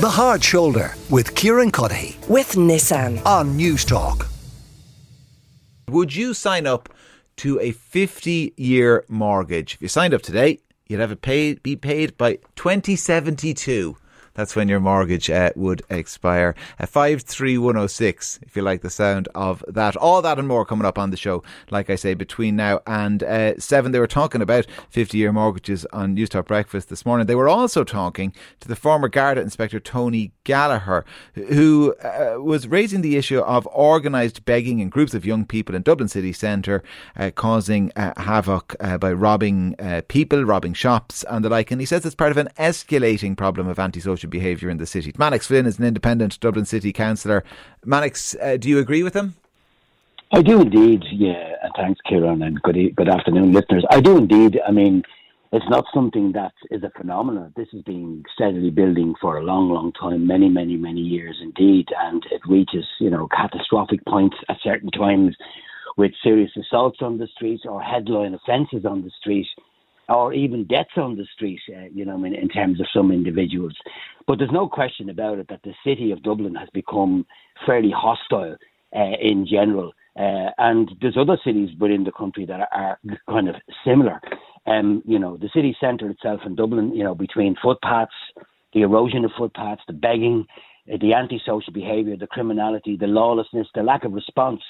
The Hard Shoulder with Kieran Cuddihy with Nissan on Newstalk. Would you sign up to a 50 year mortgage? If you signed up today, you'd have it paid, be paid by 2072. That's when your mortgage uh, would expire. Uh, 53106, if you like the sound of that. All that and more coming up on the show, like I say, between now and uh, 7. They were talking about 50 year mortgages on Newstalk Breakfast this morning. They were also talking to the former Garda Inspector Tony Gallagher, who uh, was raising the issue of organised begging in groups of young people in Dublin city centre, uh, causing uh, havoc by robbing people, robbing shops, and the like. And he says it's part of an escalating problem of antisocial social behaviour in the city. Mannix Flynn is an independent Dublin City Councillor. Mannix, uh, do you agree with him? I do indeed, yeah. Thanks, Kieran, and good, good afternoon, listeners. I do indeed. I mean, it's not something that is a phenomenon. This has been steadily building for a long, long time, many, many, many years indeed, and it reaches, you know, catastrophic points at certain times with serious assaults on the streets or headline offences on the street or even deaths on the street, uh, you know, in terms of some individuals. But there's no question about it that the city of Dublin has become fairly hostile uh, in general. Uh, and there's other cities within the country that are, are kind of similar. Um, you know, the city centre itself in Dublin, you know, between footpaths, the erosion of footpaths, the begging, uh, the antisocial behaviour, the criminality, the lawlessness, the lack of response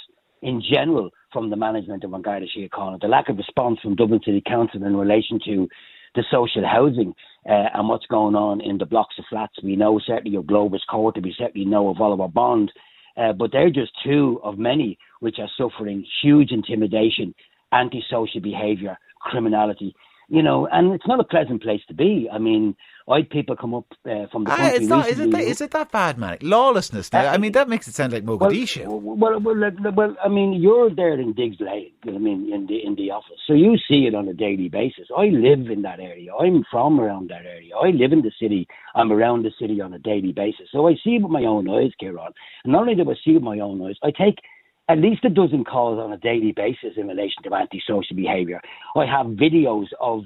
in general from the management of An Garda Síochána, the lack of response from Dublin City Council in relation to the social housing uh, and what's going on in the blocks of flats. We know certainly of Glovers Court, we certainly know of Oliver Bond, uh, but they're just two of many which are suffering huge intimidation, antisocial behaviour, criminality you know, and it's not a pleasant place to be. I mean, white people come up uh, from the ah, country. it's not, is, it that, is it that bad, man? Lawlessness. Now, uh, I mean, that makes it sound like Mogadishu. Well, well, well, well, I mean, you're there in Diggs know I mean, in the in the office, so you see it on a daily basis. I live in that area. I'm from around that area. I live in the city. I'm around the city on a daily basis, so I see it with my own eyes, Kieran. And not only do I see it with my own eyes, I take at least a dozen calls on a daily basis in relation to antisocial behaviour. I have videos of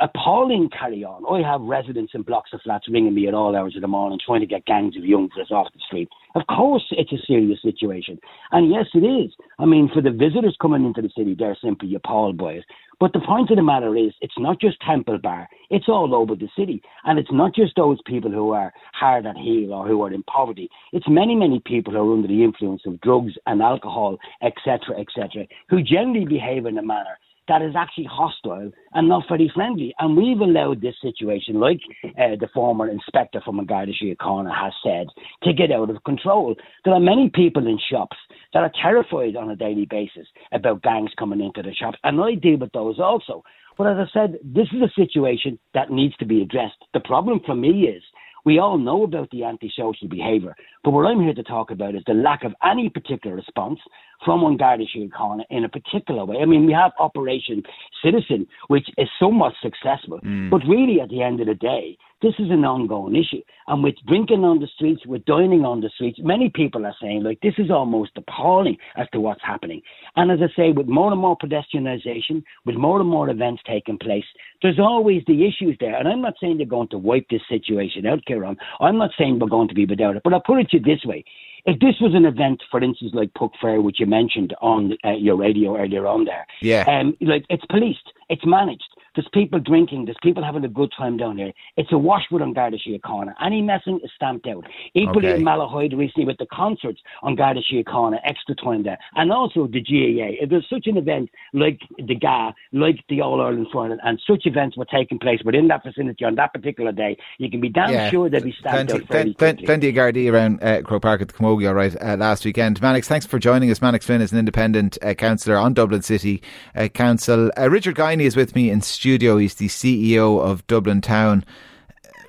appalling carry on. I have residents in blocks of flats ringing me at all hours of the morning trying to get gangs of young off the street. Of course, it's a serious situation. And yes, it is. I mean, for the visitors coming into the city, they're simply appalled by it. But the point of the matter is, it's not just Temple Bar, it's all over the city. And it's not just those people who are hard at heel or who are in poverty. It's many, many people who are under the influence of drugs and alcohol, etc., etc., who generally behave in a manner that is actually hostile and not very friendly. And we've allowed this situation, like uh, the former inspector from Garda Síochána has said, to get out of control. There are many people in shops that are terrified on a daily basis about gangs coming into the shops, and I deal with those also. But as I said, this is a situation that needs to be addressed. The problem for me is we all know about the antisocial behaviour, but what I'm here to talk about is the lack of any particular response from An Garda Síochána in a particular way. I mean, we have Operation Citizen, which is somewhat successful, mm. but really at the end of the day, this is an ongoing issue. And with drinking on the streets, with dining on the streets, many people are saying, like, this is almost appalling as to what's happening. And as I say, with more and more pedestrianisation, with more and more events taking place, there's always the issues there. And I'm not saying they're going to wipe this situation out, Kieran. I'm not saying we're going to be without it. But I'll put it to you this way. If this was an event, for instance, like Puck Fair, which you mentioned on uh, your radio earlier on there, yeah, um, like it's policed, it's managed. There's people drinking. There's people having a good time down here. It's a washwood on Garda Síochána. Any messing is stamped out. Equally okay. in Malahide recently with the concerts on Garda Síochána, extra time there. And also the GAA. If there's such an event like the GAA, like the All Ireland Final, and such events were taking place within that vicinity on that particular day, you can be damn yeah. sure they'll be stamped plenty, out fairly plenty, plenty of Gardaí around uh, Croke Park at the Camogie, all right, uh, last weekend. Mannix, thanks for joining us. Mannix Flynn is an independent uh, councillor on Dublin City uh, Council. Uh, Richard Guiney is with me in studio. He's the CEO of Dublin Town.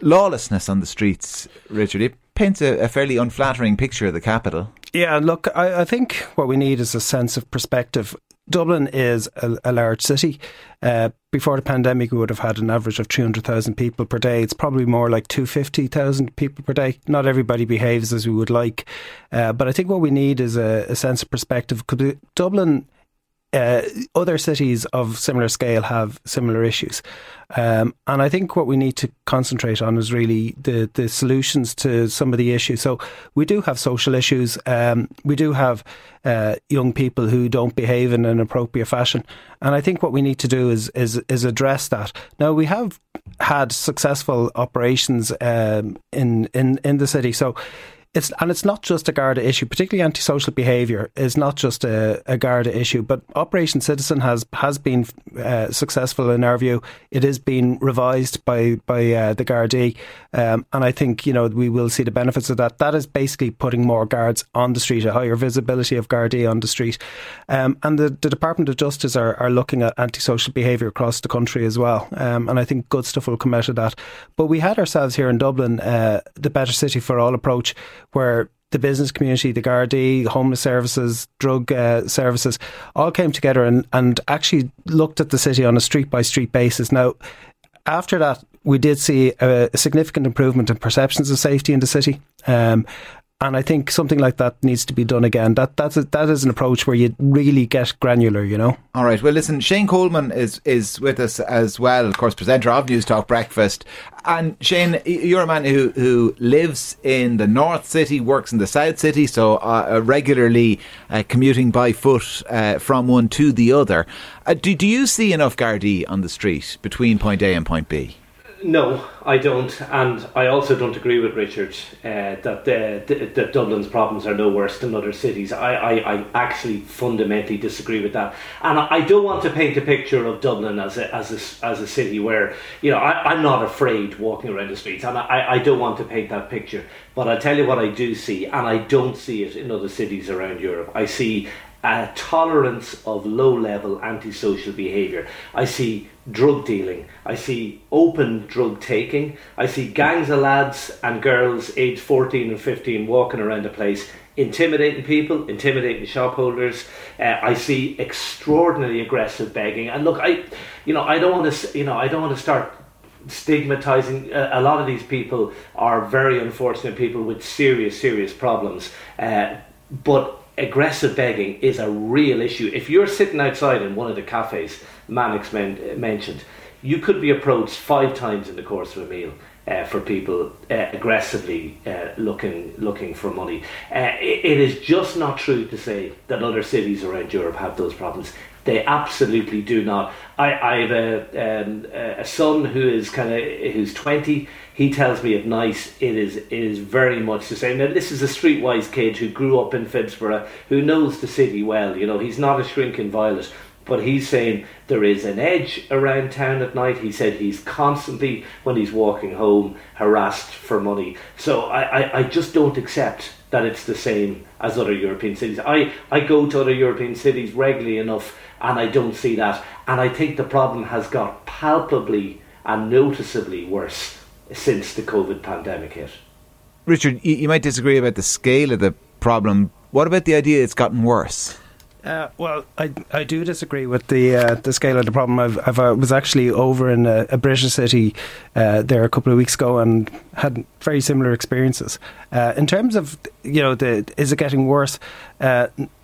Lawlessness on the streets, Richard. It paints a, a fairly unflattering picture of the capital. Yeah, look, I, I, think what we need is a sense of perspective. Dublin is a, a large city. Uh, before the pandemic, we would have had an average of 300,000 people per day. It's probably more like 250,000 people per day. Not everybody behaves as we would like. Uh, but I think what we need is a, a sense of perspective. Dublin uh, other cities of similar scale have similar issues. Um, and I think what we need to concentrate on is really the, the solutions to some of the issues. So we do have social issues. Um, we do have uh, young people who don't behave in an appropriate fashion. And I think what we need to do is, is, is address that. Now, we have had successful operations um, in, in, in the city. So it's and it's not just a Garda issue, particularly antisocial behaviour is not just a, a Garda issue, but Operation Citizen has has been uh, successful in our view. It is being revised by by uh, the Gardaí, um, and I think you know we will see the benefits of that. That is basically putting more guards on the street, a higher visibility of Gardaí on the street, um, and the, the Department of Justice are, are looking at antisocial behaviour across the country as well, um, and I think good stuff will come out of that. But we had ourselves here in Dublin uh, the Better City for All approach where the business community, the Gardaí, homeless services, drug uh, services, all came together and, and actually looked at the city on a street by street basis. Now, after that, we did see a, significant improvement in perceptions of safety in the city. Um, and I think something like that needs to be done again. That that's a, that is an approach where you really get granular, you know. All right. Well, listen, Shane Coleman is is with us as well, of course, presenter of Newstalk Breakfast. And Shane, you're a man who who lives in the North City, works in the South City, so uh, regularly uh, commuting by foot uh, from one to the other. Uh, do do you see enough Gardaí on the street between point A and point B? No, I don't, and I also don't agree with Richard uh, that the, the, the, Dublin's problems are no worse than other cities. I, I, I actually fundamentally disagree with that, and I, I, don't want to paint a picture of Dublin as a as a, as a city where you know I, am not afraid walking around the streets, and I, I don't want to paint that picture. But I'll tell you what I do see, and I don't see it in other cities around Europe. I see a tolerance of low level antisocial behaviour. I see drug dealing, I see open drug taking, I see gangs of lads and girls aged 14 and 15 walking around the place intimidating people, intimidating shop holders. Uh, I see extraordinarily aggressive begging. And look, I, you know, I don't want to, you know, I don't want to start stigmatizing a, lot of these people are very unfortunate people with serious serious problems uh, but aggressive begging is a real issue. If you're sitting outside in one of the cafes Mannix men- mentioned, you could be approached five times in the course of a meal. Uh, for people uh, aggressively uh, looking looking for money, uh, it, it is just not true to say that other cities around Europe have those problems. They absolutely do not. I, I have a, um, a son who is kind of who's twenty. He tells me at night it is it is very much the same. Now this is a streetwise kid who grew up in Phibsborough, who knows the city well. You know he's not a shrinking violet, but he's saying there is an edge around town at night. He said he's constantly, when he's walking home, harassed for money. So I, I, I just don't accept that it's the same as other European cities. I, I go to other European cities regularly enough and I don't see that. And I think the problem has got palpably and noticeably worse since the COVID pandemic hit. Richard, you, you might disagree about the scale of the problem. What about the idea it's gotten worse? Uh, well, I, I do disagree with the uh, the scale of the problem. I've, I've uh, was actually over in a, a British city uh, there a couple of weeks ago and had very similar experiences. Uh, in terms of you know the is it getting worse?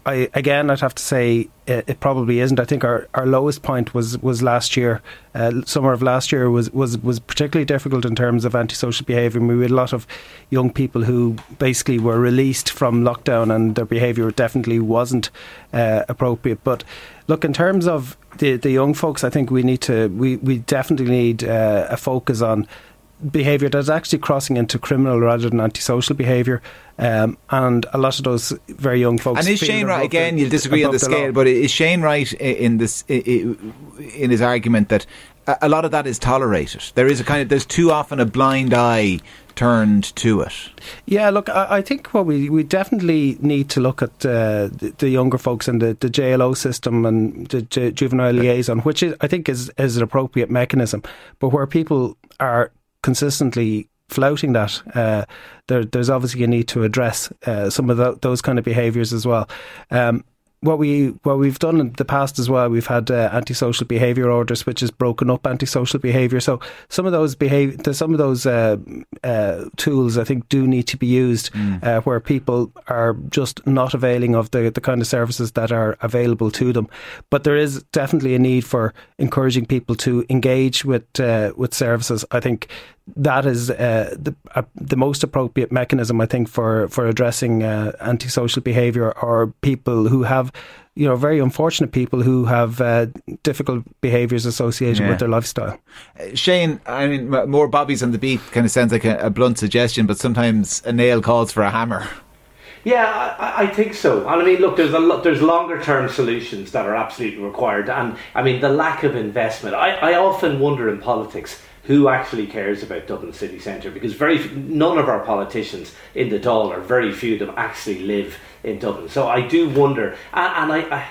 Uh, I again, I'd have to say it, it, probably isn't. I think our, our lowest point was was last year. Uh, summer of last year was, was was particularly difficult in terms of antisocial behaviour. We had a lot of young people who basically were released from lockdown, and their behaviour definitely wasn't uh, appropriate. But look, in terms of the the young folks, I think we need to we we definitely need uh, a focus on behaviour that's actually crossing into criminal rather than antisocial behaviour. Um, and a lot of those very young folks. And is Shane right? Again, you'll disagree on the, the scale, but is Shane right in this in his argument that a lot of that is tolerated? There is a kind of there's too often a blind eye turned to it. Yeah, look, I, I think what we we definitely need to look at uh, the, the, younger folks and the, the JLO system and the J- juvenile liaison, which is, I think is is an appropriate mechanism, but where people are consistently flouting that, uh, there, there's obviously a need to address uh, some of the, those kind of behaviours as well. Um, what we what we've done in the past as well, we've had uh, antisocial behaviour orders, which has broken up antisocial behaviour. So some of those behavior, some of those uh, uh, tools, I think, do need to be used mm. Uh, where people are just not availing of the the kind of services that are available to them. But there is definitely a need for encouraging people to engage with uh, with services. I think that is uh, the uh, the most appropriate mechanism, I think, for for addressing uh, antisocial behaviour or people who have, you know, very unfortunate people who have uh, difficult behaviours associated yeah. with their lifestyle. Uh, Shane, I mean, more bobbies on the beat kind of sounds like a, a blunt suggestion, but sometimes a nail calls for a hammer. Yeah, I, I, think so. And I mean, look, there's a lot, there's longer term solutions that are absolutely required, and I mean the lack of investment. I, I often wonder in politics who actually cares about Dublin city centre because very none of our politicians in the Dáil or very few of them actually live in Dublin. So I do wonder, and, and I, I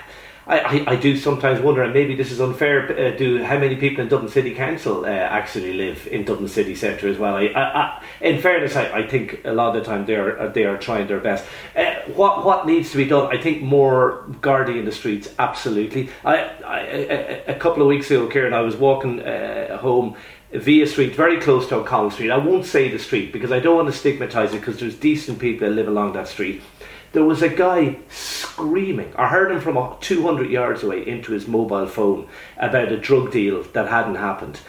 I, I, do sometimes wonder, and maybe this is unfair. Uh, do how many people in Dublin City Council uh, actually live in Dublin City Centre as well? I, I, in fairness, I, think a lot of the time they are they are trying their best. Uh, what what needs to be done? I think more guarding in the streets. Absolutely. I, a couple of weeks ago, Kieran, I was walking uh, home Via Street, very close to O'Connell Street. I won't say the street because I don't want to stigmatise it because there's decent people that live along that street. There was a guy screaming. I heard him from 200 yards away into his mobile phone about a drug deal that hadn't happened.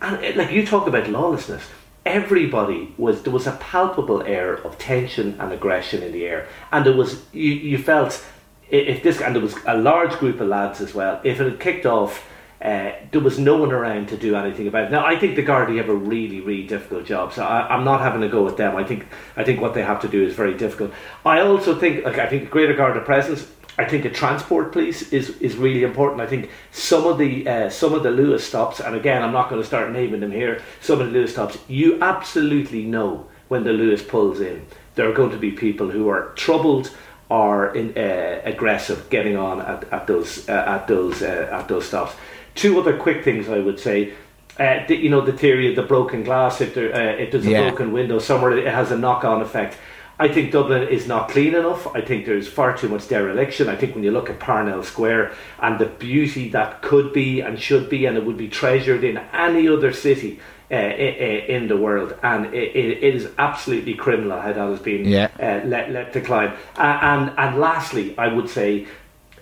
And it, like you talk about lawlessness, everybody was there was a palpable air of tension and aggression in the air, and there was you you felt if this and there was a large group of lads as well. If it had kicked off uh, there was no one around to do anything about it. Now, I think the Gardaí have a really, really difficult job, so I, am not having to go with them. I think I think what they have to do is very difficult. I also think, like, I think greater Garda presence. I think a transport police is, is really important. I think some of the uh, some of the Luas stops, and again, I'm not going to start naming them here. Some of the Luas stops, you absolutely know when the Luas pulls in, there are going to be people who are troubled or in, uh, aggressive getting on at, at those uh, at those uh, at those stops. Two other quick things I would say. Uh, the, you know the theory of the broken glass. If there uh, if there's a yeah. broken window somewhere, it has a knock on effect. I think Dublin is not clean enough. I think there's far too much dereliction. I think when you look at Parnell Square and the beauty that could be and should be, and it would be treasured in any other city uh, in the world, and it, it is absolutely criminal how that has been yeah. uh, let, let decline. Uh, and and lastly, I would say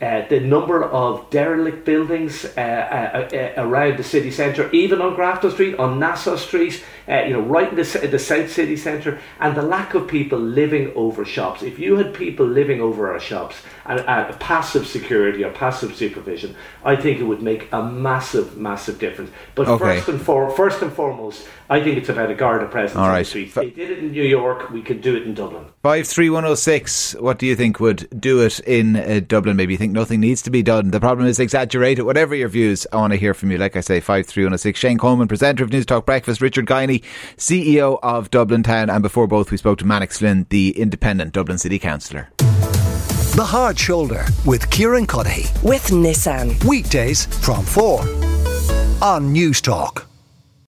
uh, the number of derelict buildings uh, uh, uh, around the city centre, even on Grafton Street, on Nassau Street, uh, you know, right in the, the south city centre, and the lack of people living over shops. If you had people living over our shops and uh, passive security or passive supervision, I think it would make a massive, massive difference. But okay. first and for, first and foremost, I think it's about a Garda presence All right. the. They did it in New York. We could do it in Dublin. Five three one zero oh six. What do you think would do it in uh, Dublin? Maybe you think nothing needs to be done. The problem is exaggerated. Whatever your views, I want to hear from you. Like I say, five three one zero oh six. Shane Coleman, presenter of Newstalk Breakfast. Richard Guiney, CEO of Dublin Town, and before both, we spoke to Mannix Flynn, the independent Dublin City Councillor. The Hard Shoulder with Kieran Cuddihy. With Nissan. Weekdays from 4 on Newstalk.